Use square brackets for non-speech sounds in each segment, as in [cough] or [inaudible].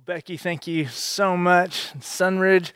Well, Becky, thank you so much. Sunridge,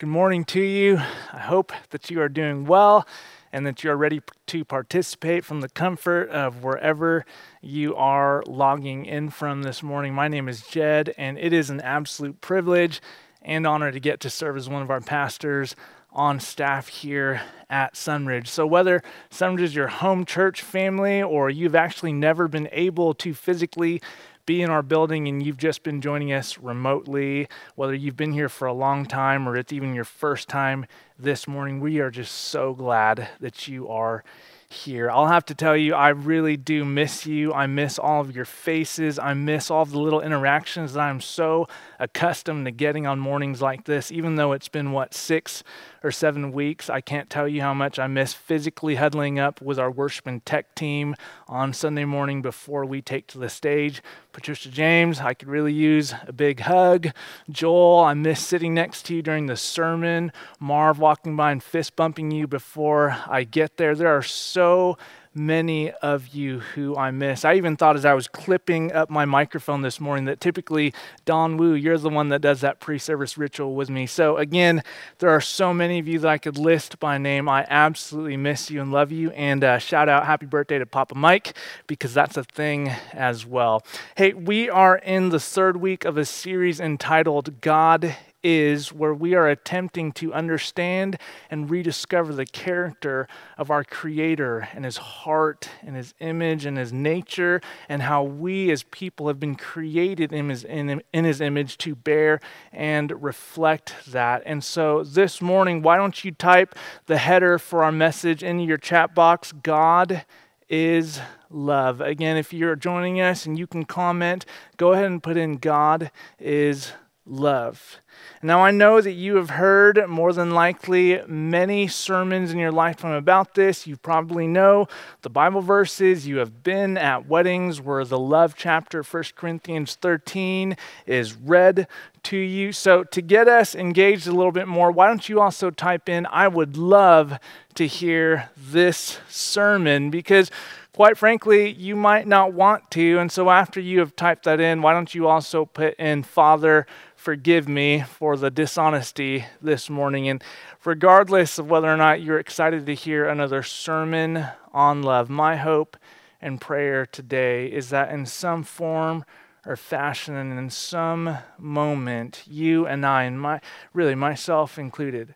good morning to you. I hope that you are doing well and that you are ready to participate from the comfort of wherever you are logging in from this morning. My name is Jed, and it is an absolute privilege and honor to get to serve as one of our pastors on staff here at Sunridge. So, whether Sunridge is your home church family or you've actually never been able to physically be in our building and you've just been joining us remotely, whether you've been here for a long time or it's even your first time this morning, we are just so glad that you are here. I'll have to tell you, I really do miss you. I miss all of your faces. I miss all of the little interactions that I'm so accustomed to getting on mornings like this, even though it's been, what, six or seven weeks. I can't tell you how much I miss physically huddling up with our worship and tech team on Sunday morning before we take to the stage. Patricia James, I could really use a big hug. Joel, I miss sitting next to you during the sermon. Marv walking by and fist bumping you before I get there. There are so many of you who I miss. I even thought as I was clipping up my microphone this morning that typically, Don Wu, you're the one that does that pre service ritual with me. So, again, there are so many of you that I could list by name. I absolutely miss you and love you. And uh, shout out happy birthday to Papa Mike because that's a thing as well. Hey, we are in the third week of a series entitled God is where we are attempting to understand and rediscover the character of our Creator and His heart and His image and His nature, and how we as people have been created in His, in, in his image to bear and reflect that. And so this morning, why don't you type the header for our message into your chat box God is love. Again, if you're joining us and you can comment, go ahead and put in God is love. Now, I know that you have heard more than likely many sermons in your lifetime about this. You probably know the Bible verses. You have been at weddings where the love chapter, 1 Corinthians 13, is read to you. So, to get us engaged a little bit more, why don't you also type in, I would love to hear this sermon? Because quite frankly, you might not want to. And so, after you have typed that in, why don't you also put in Father, forgive me for the dishonesty this morning. And regardless of whether or not you're excited to hear another sermon on love, my hope and prayer today is that in some form or fashion and in some moment, you and I, and my, really myself included,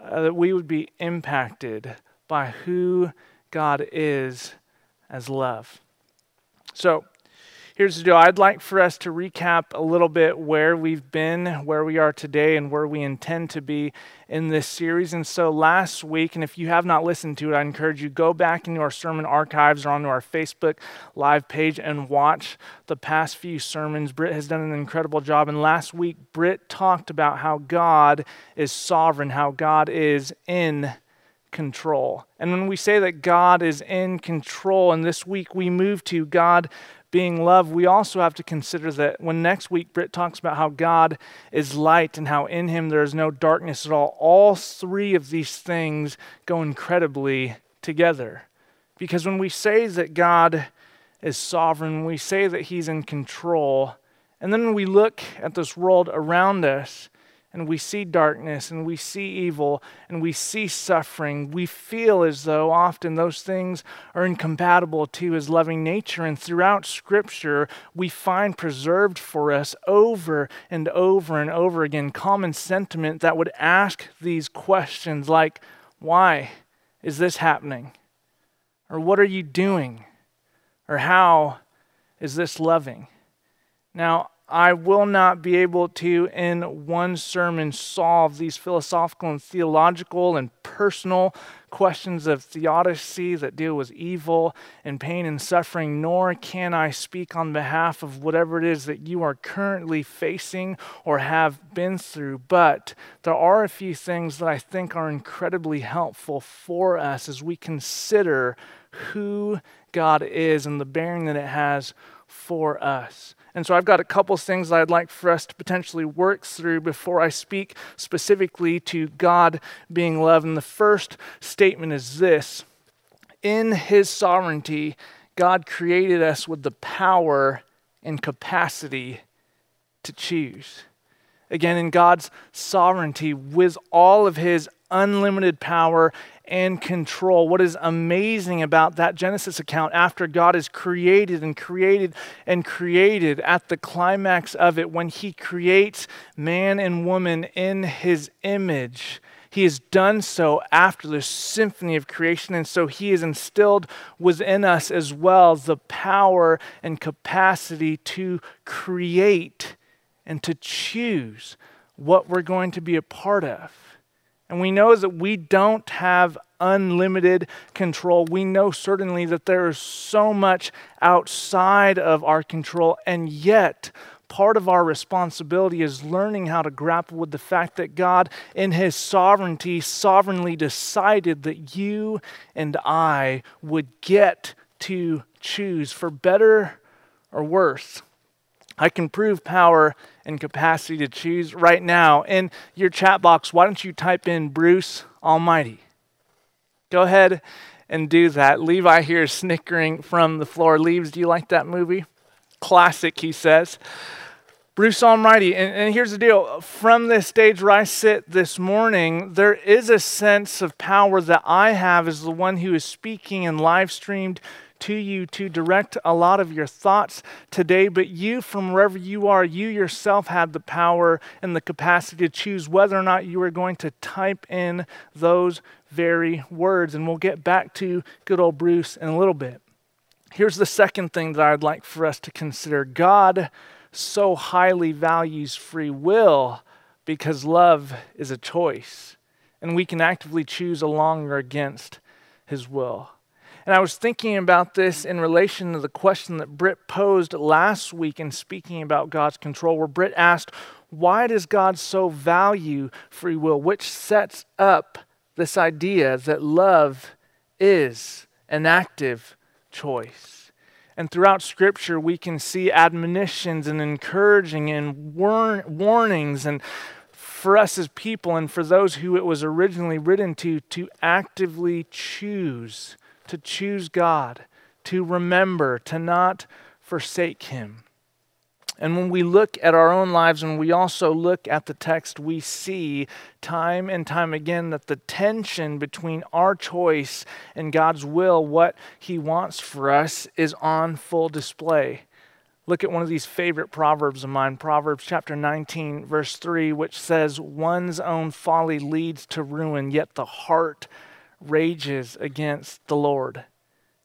uh, that we would be impacted by who God is as love. So, Here's the deal I'd like for us to recap a little bit where we've been, where we are today, and where we intend to be in this series. And so last week, and if you have not listened to it, I encourage you go back into our sermon archives or onto our Facebook live page and watch the past few sermons. Britt has done an incredible job. And last week, Britt talked about how God is sovereign, how God is in control. And when we say that God is in control, and this week we move to God being love, we also have to consider that when next week Britt talks about how God is light and how in him there is no darkness at all, all three of these things go incredibly together. Because when we say that God is sovereign, we say that he's in control, and then we look at this world around us and we see darkness and we see evil and we see suffering, we feel as though often those things are incompatible to his loving nature. And throughout Scripture, we find preserved for us over and over and over again common sentiment that would ask these questions like, Why is this happening? Or what are you doing? Or how is this loving? Now, I will not be able to, in one sermon, solve these philosophical and theological and personal questions of theodicy that deal with evil and pain and suffering, nor can I speak on behalf of whatever it is that you are currently facing or have been through. But there are a few things that I think are incredibly helpful for us as we consider who God is and the bearing that it has for us. And so I've got a couple things I'd like for us to potentially work through before I speak specifically to God being love. And the first statement is this In His sovereignty, God created us with the power and capacity to choose. Again, in God's sovereignty, with all of his unlimited power and control. What is amazing about that Genesis account after God is created and created and created at the climax of it, when he creates man and woman in his image, he has done so after the symphony of creation. And so he has instilled within us as well the power and capacity to create and to choose what we're going to be a part of. And we know that we don't have unlimited control. We know certainly that there is so much outside of our control, and yet part of our responsibility is learning how to grapple with the fact that God, in His sovereignty, sovereignly decided that you and I would get to choose for better or worse. I can prove power and capacity to choose right now. In your chat box, why don't you type in Bruce Almighty? Go ahead and do that. Levi here is snickering from the floor. Leaves, do you like that movie? Classic, he says. Bruce Almighty. And, and, here's the deal from this stage where I sit this morning, there is a sense of power that I have as the one who is speaking and live streamed to you to direct a lot of your thoughts today. But you, from wherever you are, you yourself have the power and the capacity to choose whether or not you are going to type in those very words. And we'll get back to good old Bruce in a little bit. Here's the second thing that I'd like for us to consider God so highly values free will because love is a choice, and we can actively choose along or against His will. And I was thinking about this in relation to the question that Britt posed last week in speaking about God's control, where Britt asked, Why does God so value free will? Which sets up this idea that love is an active choice. And throughout Scripture, we can see admonitions and encouraging and war- warnings, and for us as people, and for those who it was originally written to, to actively choose, to choose God, to remember, to not forsake Him. And when we look at our own lives and we also look at the text, we see time and time again that the tension between our choice and God's will, what He wants for us, is on full display. Look at one of these favorite proverbs of mine, Proverbs chapter 19, verse 3, which says, One's own folly leads to ruin, yet the heart rages against the Lord.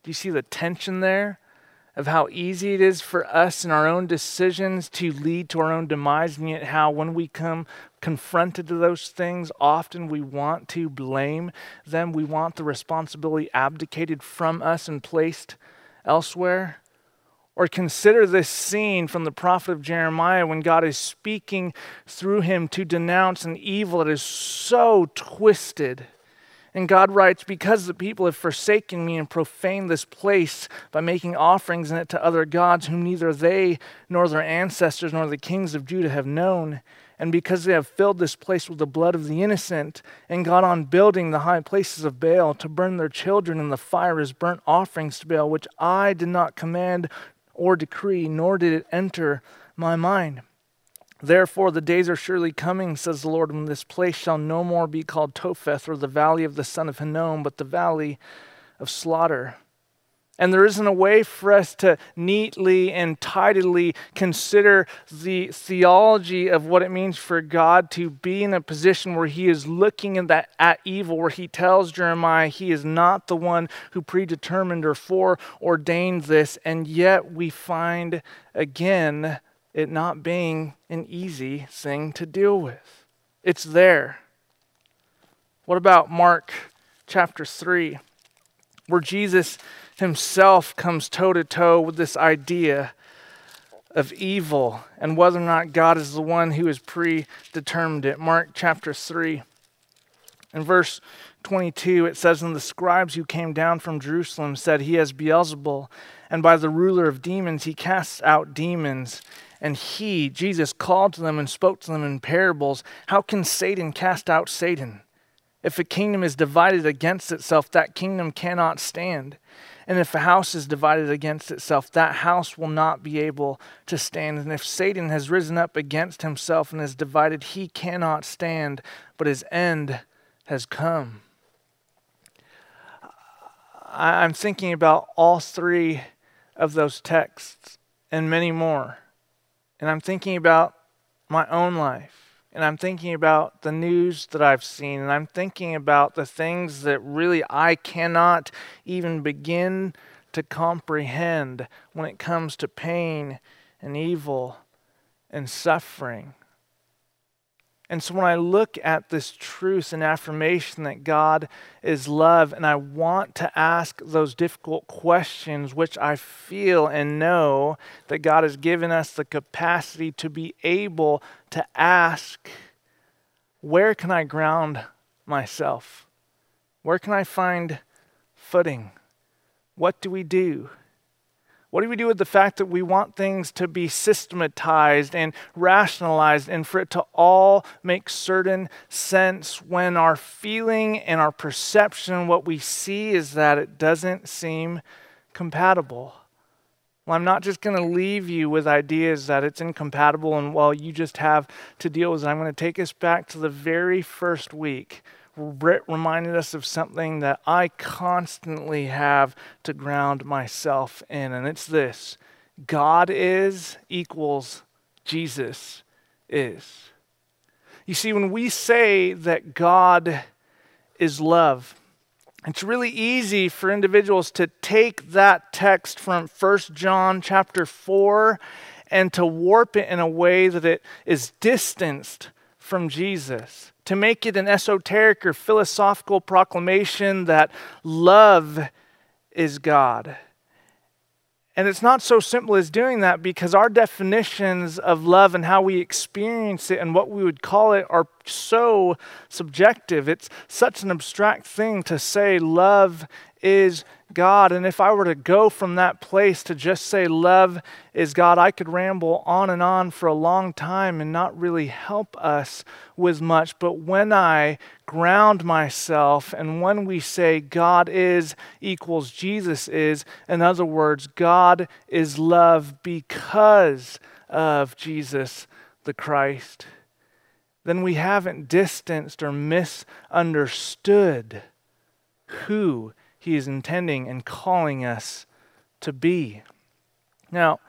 Do you see the tension there? of how easy it is for us in our own decisions to lead to our own demise, and yet how when we come confronted to those things, often we want to blame them. We want the responsibility abdicated from us and placed elsewhere. Or consider this scene from the prophet of Jeremiah when God is speaking through him to denounce an evil that is so twisted and God writes, Because the people have forsaken me and profaned this place by making offerings in it to other gods, whom neither they nor their ancestors nor the kings of Judah have known, and because they have filled this place with the blood of the innocent, and gone on building the high places of Baal to burn their children in the fire as burnt offerings to Baal, which I did not command or decree, nor did it enter my mind. Therefore, the days are surely coming, says the Lord, when this place shall no more be called Topheth or the valley of the son of Hinnom, but the valley of slaughter. And there isn't a way for us to neatly and tidily consider the theology of what it means for God to be in a position where He is looking at, that, at evil, where He tells Jeremiah He is not the one who predetermined or foreordained this. And yet we find again it not being an easy thing to deal with. It's there. What about Mark chapter 3, where Jesus himself comes toe to toe with this idea of evil and whether or not God is the one who has predetermined it? Mark chapter 3. In verse 22, it says, And the scribes who came down from Jerusalem said, He has Beelzebul, and by the ruler of demons he casts out demons. And he, Jesus, called to them and spoke to them in parables. How can Satan cast out Satan? If a kingdom is divided against itself, that kingdom cannot stand. And if a house is divided against itself, that house will not be able to stand. And if Satan has risen up against himself and is divided, he cannot stand, but his end has come. I'm thinking about all three of those texts and many more. And I'm thinking about my own life and I'm thinking about the news that I've seen, and I'm thinking about the things that really I cannot even begin to comprehend when it comes to pain and evil and suffering. And so when I look at this truth and affirmation that God is love, and I want to ask those difficult questions, which I feel and know that God has given us the capacity to be able to ask where can I ground myself? Where can I find footing? What do we do? What do we do with the fact that we want things to be systematized and rationalized and for it to all make certain sense when our feeling and our perception, what we see is that it doesn't seem compatible? Well, I'm not just going to leave you with ideas that it's incompatible and, well, you just have to deal with it. I'm going to take us back to the very first week. Britt reminded us of something that I constantly have to ground myself in, and it's this God is equals Jesus is. You see, when we say that God is love, it's really easy for individuals to take that text from 1 John chapter 4 and to warp it in a way that it is distanced from Jesus, to make it an esoteric or philosophical proclamation that love is God. And it's not so simple as doing that because our definitions of love and how we experience it and what we would call it are so subjective. It's such an abstract thing to say love is God. And if I were to go from that place to just say love is God, I could ramble on and on for a long time and not really help us with much. But when I ground myself and when we say God is equals Jesus is, in other words, God is love because of Jesus the Christ, then we haven't distanced or misunderstood who he is intending and calling us to be. Now,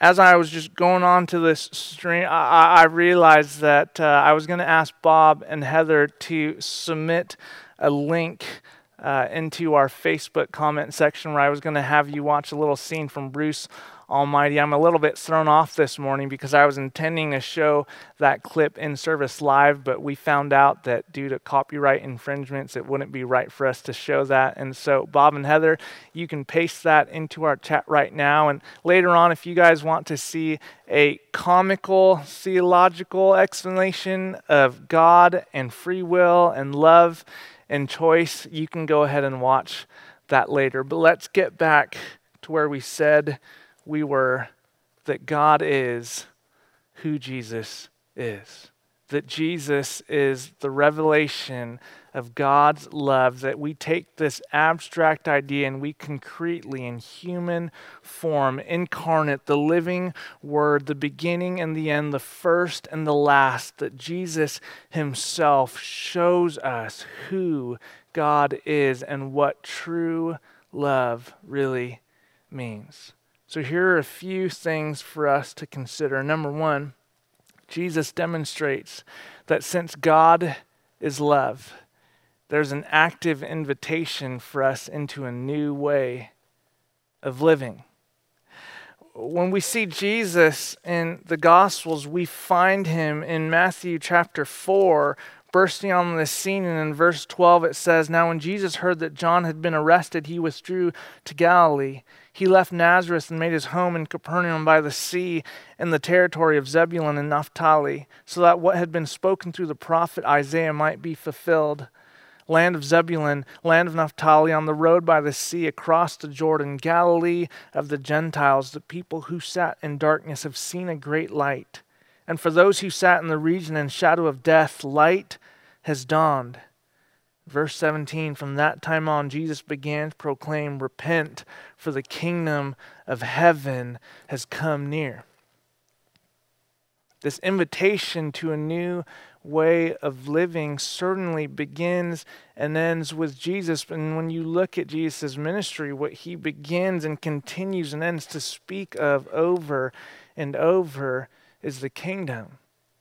as I was just going on to this stream, I, I realized that uh, I was going to ask Bob and Heather to submit a link uh, into our Facebook comment section where I was going to have you watch a little scene from Bruce Almighty. I'm a little bit thrown off this morning because I was intending to show that clip in service live, but we found out that due to copyright infringements, it wouldn't be right for us to show that. And so, Bob and Heather, you can paste that into our chat right now. And later on, if you guys want to see a comical theological explanation of God and free will and love and choice, you can go ahead and watch that later. But let's get back to where we said we were that God is who Jesus is. That Jesus is the revelation of God's love, that we take this abstract idea and we concretely, in human form, incarnate the living Word, the beginning and the end, the first and the last, that Jesus Himself shows us who God is and what true love really means. So, here are a few things for us to consider. Number one, Jesus demonstrates that since God is love, there's an active invitation for us into a new way of living. When we see Jesus in the Gospels, we find him in Matthew chapter 4, bursting on the scene. And in verse 12, it says, Now when Jesus heard that John had been arrested, he withdrew to Galilee he left Nazareth and made his home in Capernaum by the sea in the territory of Zebulun and Naphtali, so that what had been spoken through the prophet Isaiah might be fulfilled. Land of Zebulun, land of Naphtali, on the road by the sea across the Jordan, Galilee of the Gentiles, the people who sat in darkness have seen a great light. And for those who sat in the region and shadow of death, light has dawned. Verse 17 From that time on, Jesus began to proclaim, Repent, for the kingdom of heaven has come near. This invitation to a new way of living certainly begins and ends with Jesus. And when you look at Jesus' ministry, what he begins and continues and ends to speak of over and over is the kingdom.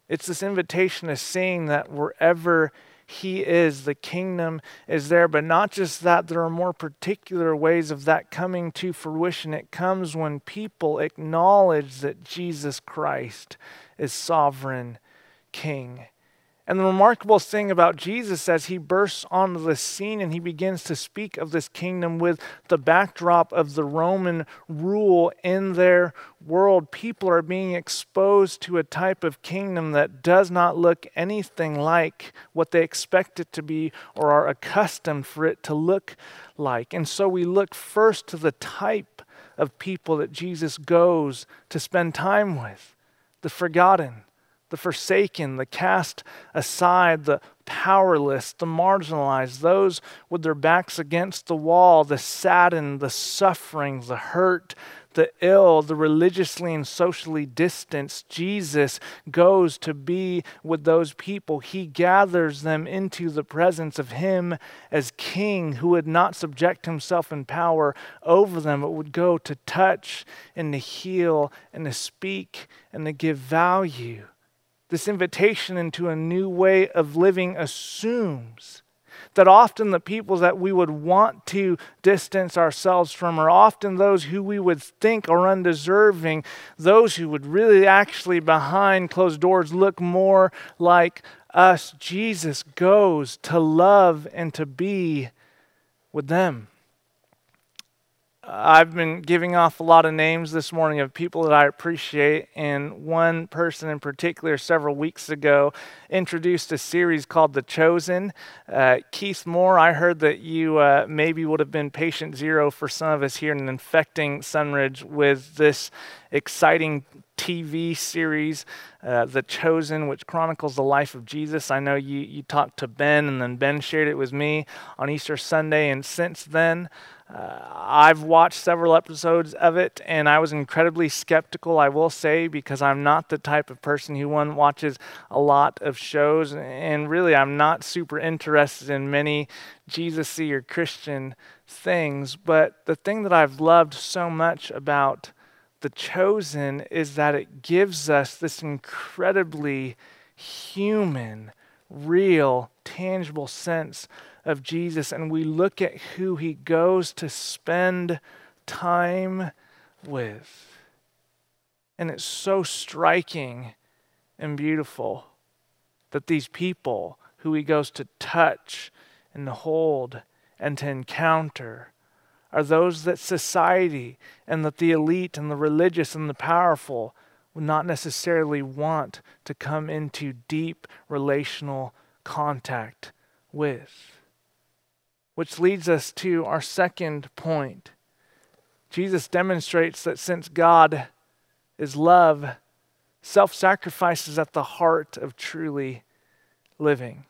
It's this invitation of seeing that wherever he is, the kingdom is there. But not just that, there are more particular ways of that coming to fruition. It comes when people acknowledge that Jesus Christ is sovereign king. And the remarkable thing about Jesus as he bursts onto the scene and he begins to speak of this kingdom with the backdrop of the Roman rule in their world, people are being exposed to a type of kingdom that does not look anything like what they expect it to be or are accustomed for it to look like. And so we look first to the type of people that Jesus goes to spend time with the forgotten the forsaken, the cast aside, the powerless, the marginalized, those with their backs against the wall, the saddened, the suffering, the hurt, the ill, the religiously and socially distanced. Jesus goes to be with those people. He gathers them into the presence of Him as King who would not subject Himself in power over them, but would go to touch and to heal and to speak and to give value this invitation into a new way of living assumes that often the people that we would want to distance ourselves from are often those who we would think are undeserving, those who would really actually behind closed doors look more like us. Jesus goes to love and to be with them. I've been giving off a lot of names this morning of people that I appreciate, and one person in particular, several weeks ago, introduced a series called The Chosen. Uh, Keith Moore, I heard that you uh, maybe would have been patient zero for some of us here in infecting Sunridge with this exciting TV series, uh, The Chosen, which chronicles the life of Jesus. I know you, you talked to Ben, and then Ben shared it with me on Easter Sunday, and since then, uh, I've watched several episodes of it and I was incredibly skeptical, I will say, because I'm not the type of person who one watches a lot of shows. And really, I'm not super interested in many Jesus y or Christian things. But the thing that I've loved so much about The Chosen is that it gives us this incredibly human, real, tangible sense of Jesus and we look at who he goes to spend time with. And it's so striking and beautiful that these people who he goes to touch and hold and to encounter are those that society and that the elite and the religious and the powerful would not necessarily want to come into deep relational contact with. Which leads us to our second point. Jesus demonstrates that since God is love, self sacrifice is at the heart of truly living.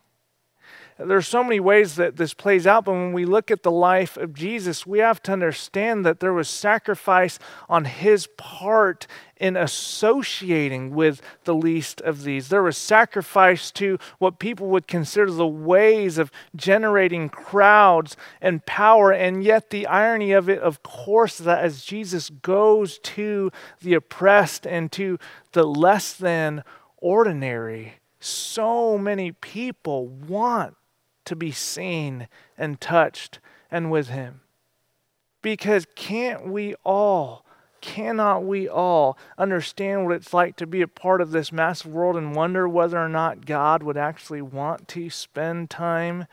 There's so many ways that this plays out, but when we look at the life of Jesus, we have to understand that there was sacrifice on his part in associating with the least of these. There was sacrifice to what people would consider the ways of generating crowds and power. And yet, the irony of it, of course, that as Jesus goes to the oppressed and to the less than ordinary, so many people want to be seen and touched and with Him. Because can't we all, cannot we all understand what it's like to be a part of this massive world and wonder whether or not God would actually want to spend time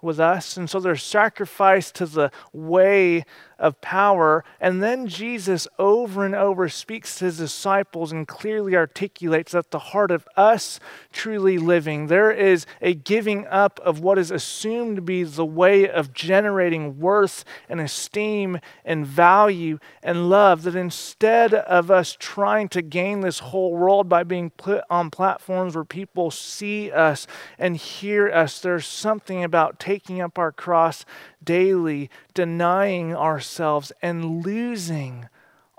with us? And so there's sacrifice to the way of power. And then Jesus, over and over, speaks to his disciples and clearly articulates that the heart of us truly living, there is a giving up of what is assumed to be the way of generating worth and esteem and value and love. That instead of us trying to gain this whole world by being put on platforms where people see us and hear us, there's something about taking up our cross daily, denying ourselves, and losing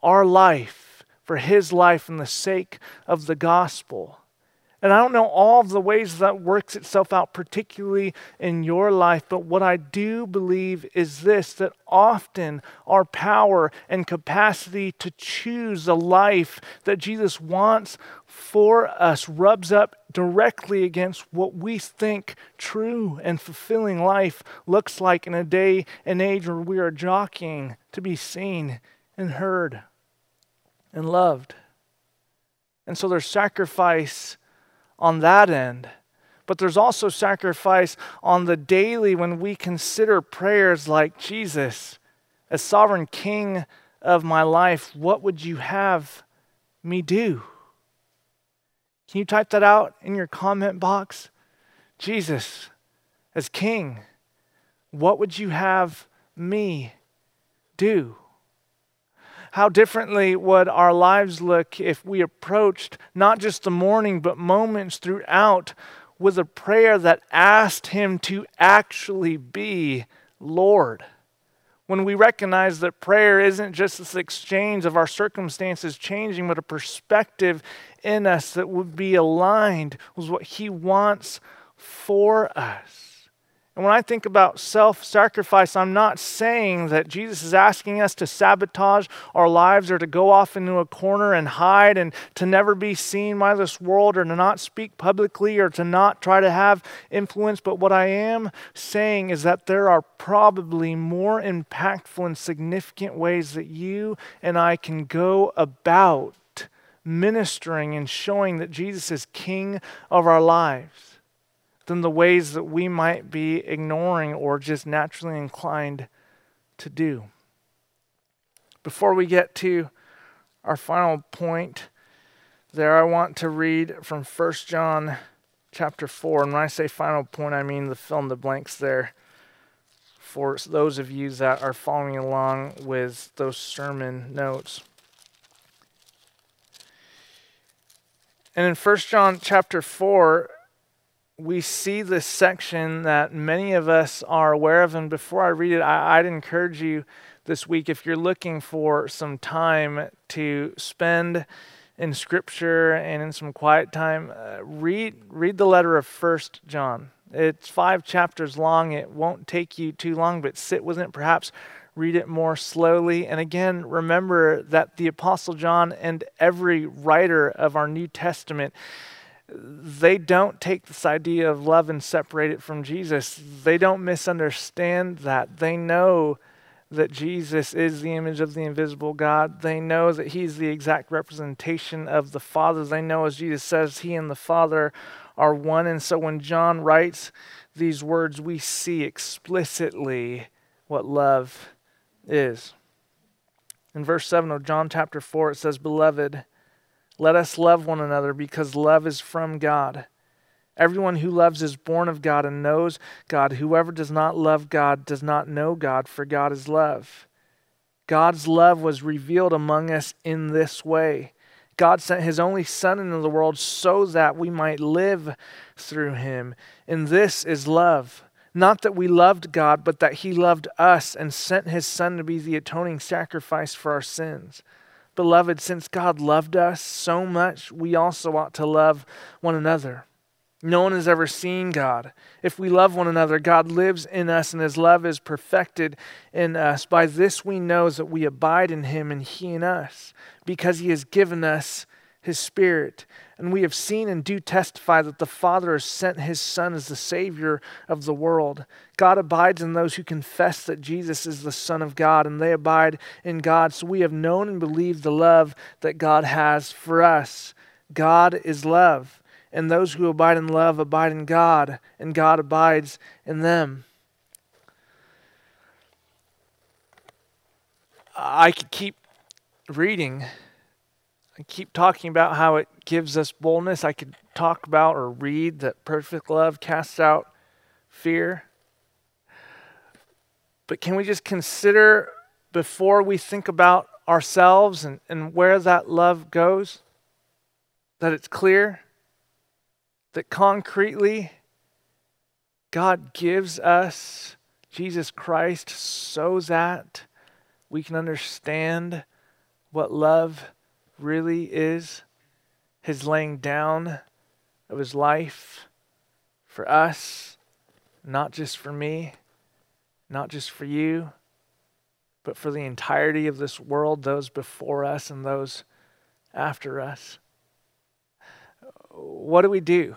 our life for His life in the sake of the gospel. And I don't know all of the ways that works itself out, particularly in your life, but what I do believe is this that often our power and capacity to choose the life that Jesus wants for us rubs up directly against what we think true and fulfilling life looks like in a day and age where we are jockeying to be seen and heard and loved. And so there's sacrifice on that end. But there's also sacrifice on the daily when we consider prayers like Jesus, as sovereign king of my life, what would you have me do? Can you type that out in your comment box? Jesus, as king, what would you have me do? How differently would our lives look if we approached not just the morning, but moments throughout with a prayer that asked Him to actually be Lord? When we recognize that prayer isn't just this exchange of our circumstances changing, but a perspective in us that would be aligned with what He wants for us. And when I think about self sacrifice, I'm not saying that Jesus is asking us to sabotage our lives or to go off into a corner and hide and to never be seen by this world or to not speak publicly or to not try to have influence. But what I am saying is that there are probably more impactful and significant ways that you and I can go about ministering and showing that Jesus is King of our lives than the ways that we might be ignoring or just naturally inclined to do. Before we get to our final point, there I want to read from 1 John chapter 4. And when I say final point, I mean the fill in the blanks there for those of you that are following along with those sermon notes. And in 1 John chapter 4, we see this section that many of us are aware of. And before I read it, I, would encourage you this week, if you're looking for some time to spend in Scripture and in some quiet time, uh, read read the letter of First John. It's five chapters long. It won't take you too long, but sit with it. Perhaps read it more slowly. And again, remember that the Apostle John and every writer of our New Testament they don't take this idea of love and separate it from Jesus. They don't misunderstand that. They know that Jesus is the image of the invisible God. They know that He's the exact representation of the Father. They know, as Jesus says, He and the Father are one. And so when John writes these words, we see explicitly what love is. In verse 7 of John chapter 4, it says, Beloved, let us love one another because love is from God. Everyone who loves is born of God and knows God. Whoever does not love God does not know God, for God is love. God's love was revealed among us in this way. God sent his only Son into the world so that we might live through him. And this is love. Not that we loved God, but that he loved us and sent his Son to be the atoning sacrifice for our sins. Beloved, since God loved us so much, we also ought to love one another. No one has ever seen God. If we love one another, God lives in us and his love is perfected in us. By this we know that we abide in him and he in us, because he has given us his Spirit. And we have seen and do testify that the Father has sent his Son as the Savior of the world. God abides in those who confess that Jesus is the Son of God, and they abide in God. So we have known and believed the love that God has for us. God is love, and those who abide in love abide in God, and God abides in them. I could keep reading. Keep talking about how it gives us boldness. I could talk about or read that perfect love casts out fear. But can we just consider before we think about ourselves and, and where that love goes? That it's clear, that concretely, God gives us Jesus Christ so that we can understand what love really is his laying down of his life for us, not just for me, not just for you, but for the entirety of this world, those before us and those after us. What do we do?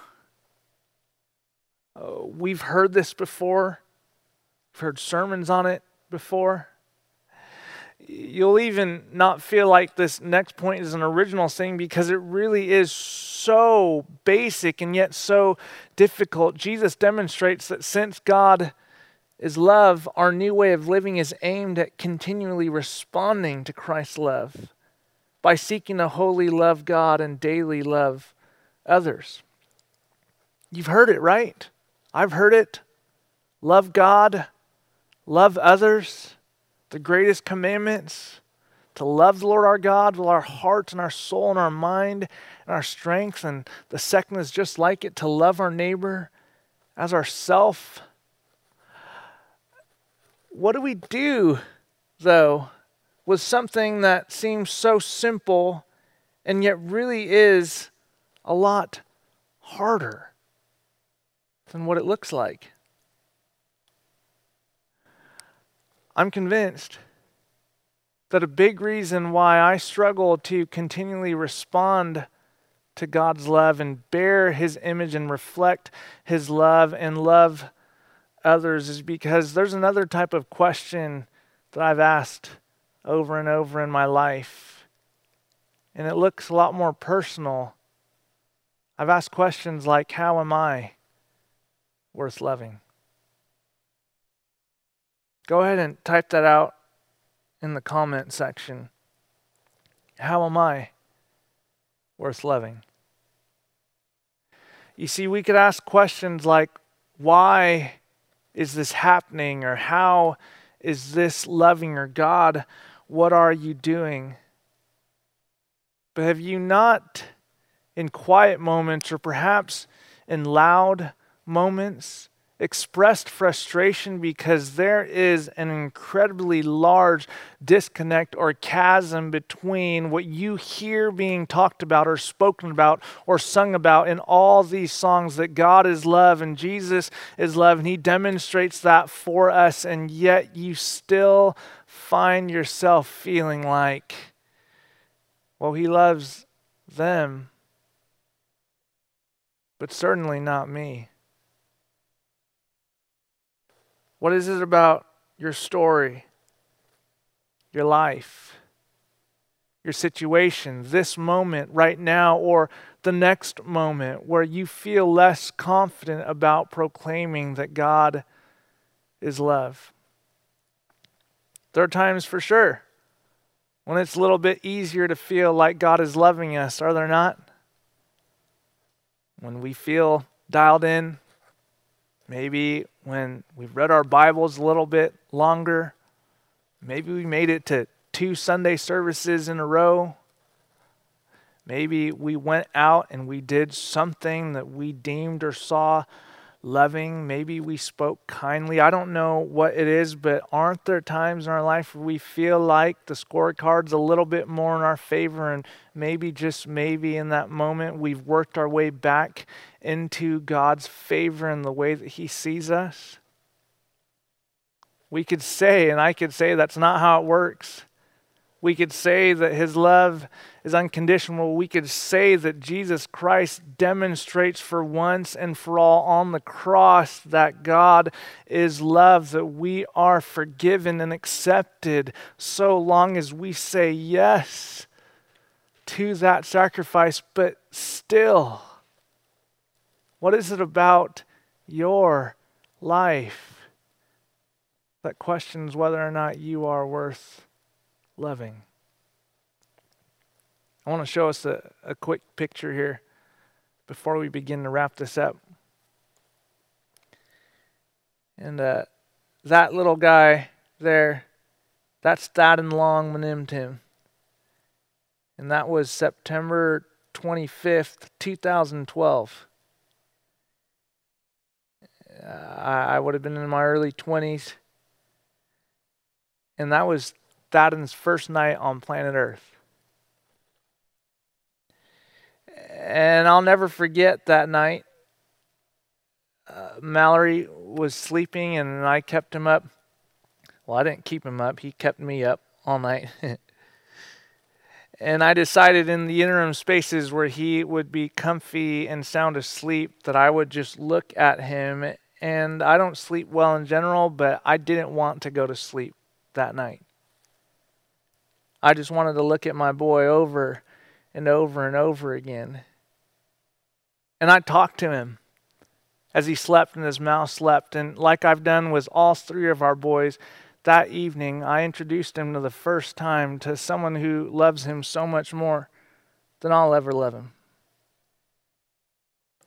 Uh, we've heard this before. We've heard sermons on it before. You'll even not feel like this next point is an original thing because it really is so basic and yet so difficult. Jesus demonstrates that since God is love, our new way of living is aimed at continually responding to Christ's love by seeking to wholly love God and daily love others. You've heard it, right? I've heard it. Love God, love others, the greatest commandments to love the Lord our God with our heart and our soul and our mind and our strength. And the second is just like it to love our neighbor as ourself. What do we do, though, with something that seems so simple and yet really is a lot harder? than what it looks like. I'm convinced that a big reason why I struggle to continually respond to God's love and bear His image and reflect His love and love others is because there's another type of question that I've asked over and over in my life. And it looks a lot more personal. I've asked questions like, How am I? worth loving? Go ahead and type that out in the comment section. How am I worth loving? You see, we could ask questions like, why is this happening? Or how is this loving? Or God, what are you doing? But have you not, in quiet moments or perhaps in loud moments expressed frustration because there is an incredibly large disconnect or chasm between what you hear being talked about or spoken about or sung about in all these songs that God is love and Jesus is love and He demonstrates that for us, and yet you still find yourself feeling like, well, He loves them, but certainly not me. What is it about your story, your life, your situation, this moment right now, or the next moment where you feel less confident about proclaiming that God is love? There are times for sure when it's a little bit easier to feel like God is loving us, are there not? When we feel dialed in, maybe when we've read our Bibles a little bit longer. Maybe we made it to two Sunday services in a row. Maybe we went out and we did something that we deemed or saw loving. Maybe we spoke kindly. I don't know what it is, but aren't there times in our life where we feel like the scorecard's a little bit more in our favor? And maybe, just maybe, in that moment, we've worked our way back into God's favor in the way that He sees us? We could say, and I could say, that's not how it works. We could say that his love is unconditional. We could say that Jesus Christ demonstrates for once and for all on the cross that God is love, that we are forgiven and accepted so long as we say yes to that sacrifice. But still, what is it about your life that questions whether or not you are worth? Loving. I want to show us a, a quick picture here before we begin to wrap this up. And uh, that little guy there, that's Thadden Long Manimtim. And that was September 25th, 2012. Uh, I, I would have been in my early 20s. And that was Thadden's first night on planet Earth. And I'll never forget that night. Uh, Mallory was sleeping, and I kept him up. Well, I didn't keep him up, he kept me up all night. [laughs] and I decided in the interim spaces where he would be comfy and sound asleep that I would just look at him. And I don't sleep well in general, but I didn't want to go to sleep that night. I just wanted to look at my boy over and over and over again. And I talked to him as he slept and his mouth slept. And like I've done with all three of our boys, that evening I introduced him to the first time to someone who loves him so much more than I'll ever love him.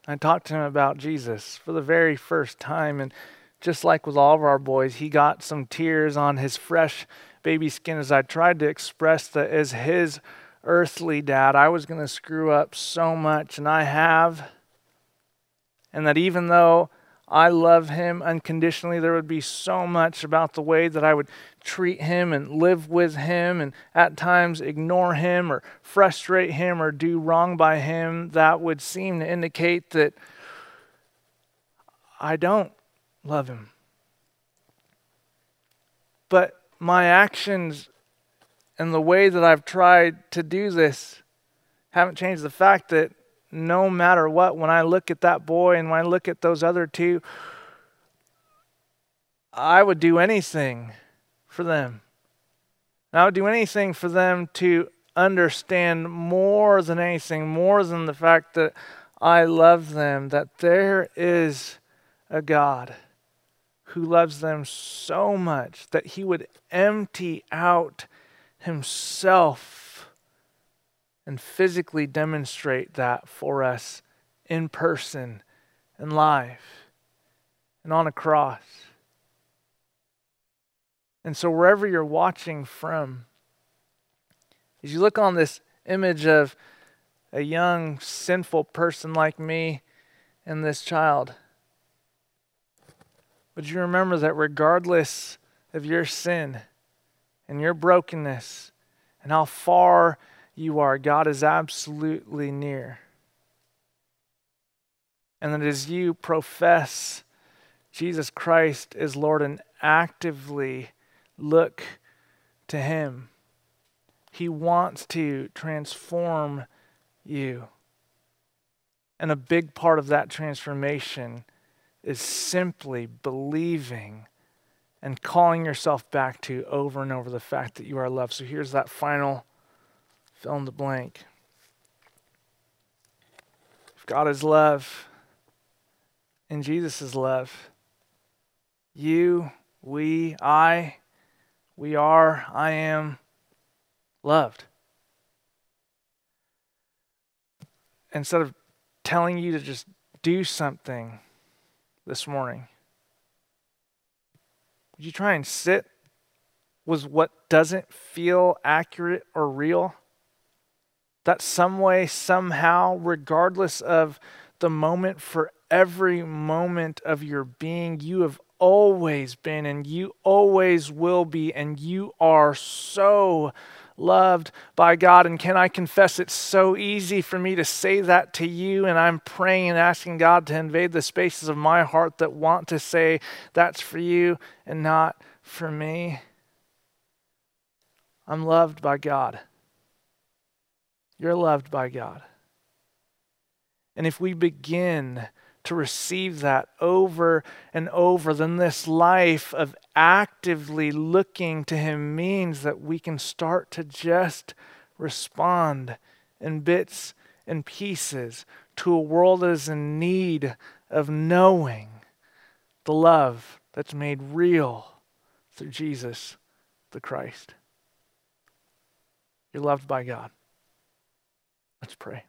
I talked to him about Jesus for the very first time. And just like with all of our boys, he got some tears on his fresh baby skin as I tried to express that as his earthly dad, I was going to screw up so much, and I have. And that even though I love him unconditionally, there would be so much about the way that I would treat him and live with him, and at times ignore him or frustrate him or do wrong by him that would seem to indicate that I don't love him. But my actions and the way that I've tried to do this haven't changed the fact that no matter what, when I look at that boy and when I look at those other two, I would do anything for them. And I would do anything for them to understand more than anything, more than the fact that I love them, that there is a God who loves them so much that he would empty out himself and physically demonstrate that for us in person and live and on a cross. And so, wherever you're watching from, as you look on this image of a young, sinful person like me and this child, would you remember that regardless of your sin and your brokenness and how far you are, God is absolutely near. And that as you profess Jesus Christ as Lord and actively look to Him, He wants to transform you. And a big part of that transformation is simply believing and calling yourself back to over and over the fact that you are loved. So here's that final fill in the blank. If God is love and Jesus is love, you, we, I, we are, I am loved. Instead of telling you to just do something, this morning? Would you try and sit with what doesn't feel accurate or real? That some way, somehow, regardless of the moment, for every moment of your being, you have always been and you always will be, and you are so loved by God. And can I confess it's so easy for me to say that to you? And I'm praying and asking God to invade the spaces of my heart that want to say that's for you and not for me. I'm loved by God. You're loved by God. And if we begin to receive that over and over, then this life of actively looking to Him means that we can start to just respond in bits and pieces to a world that is in need of knowing the love that's made real through Jesus the Christ. You're loved by God. Let's pray.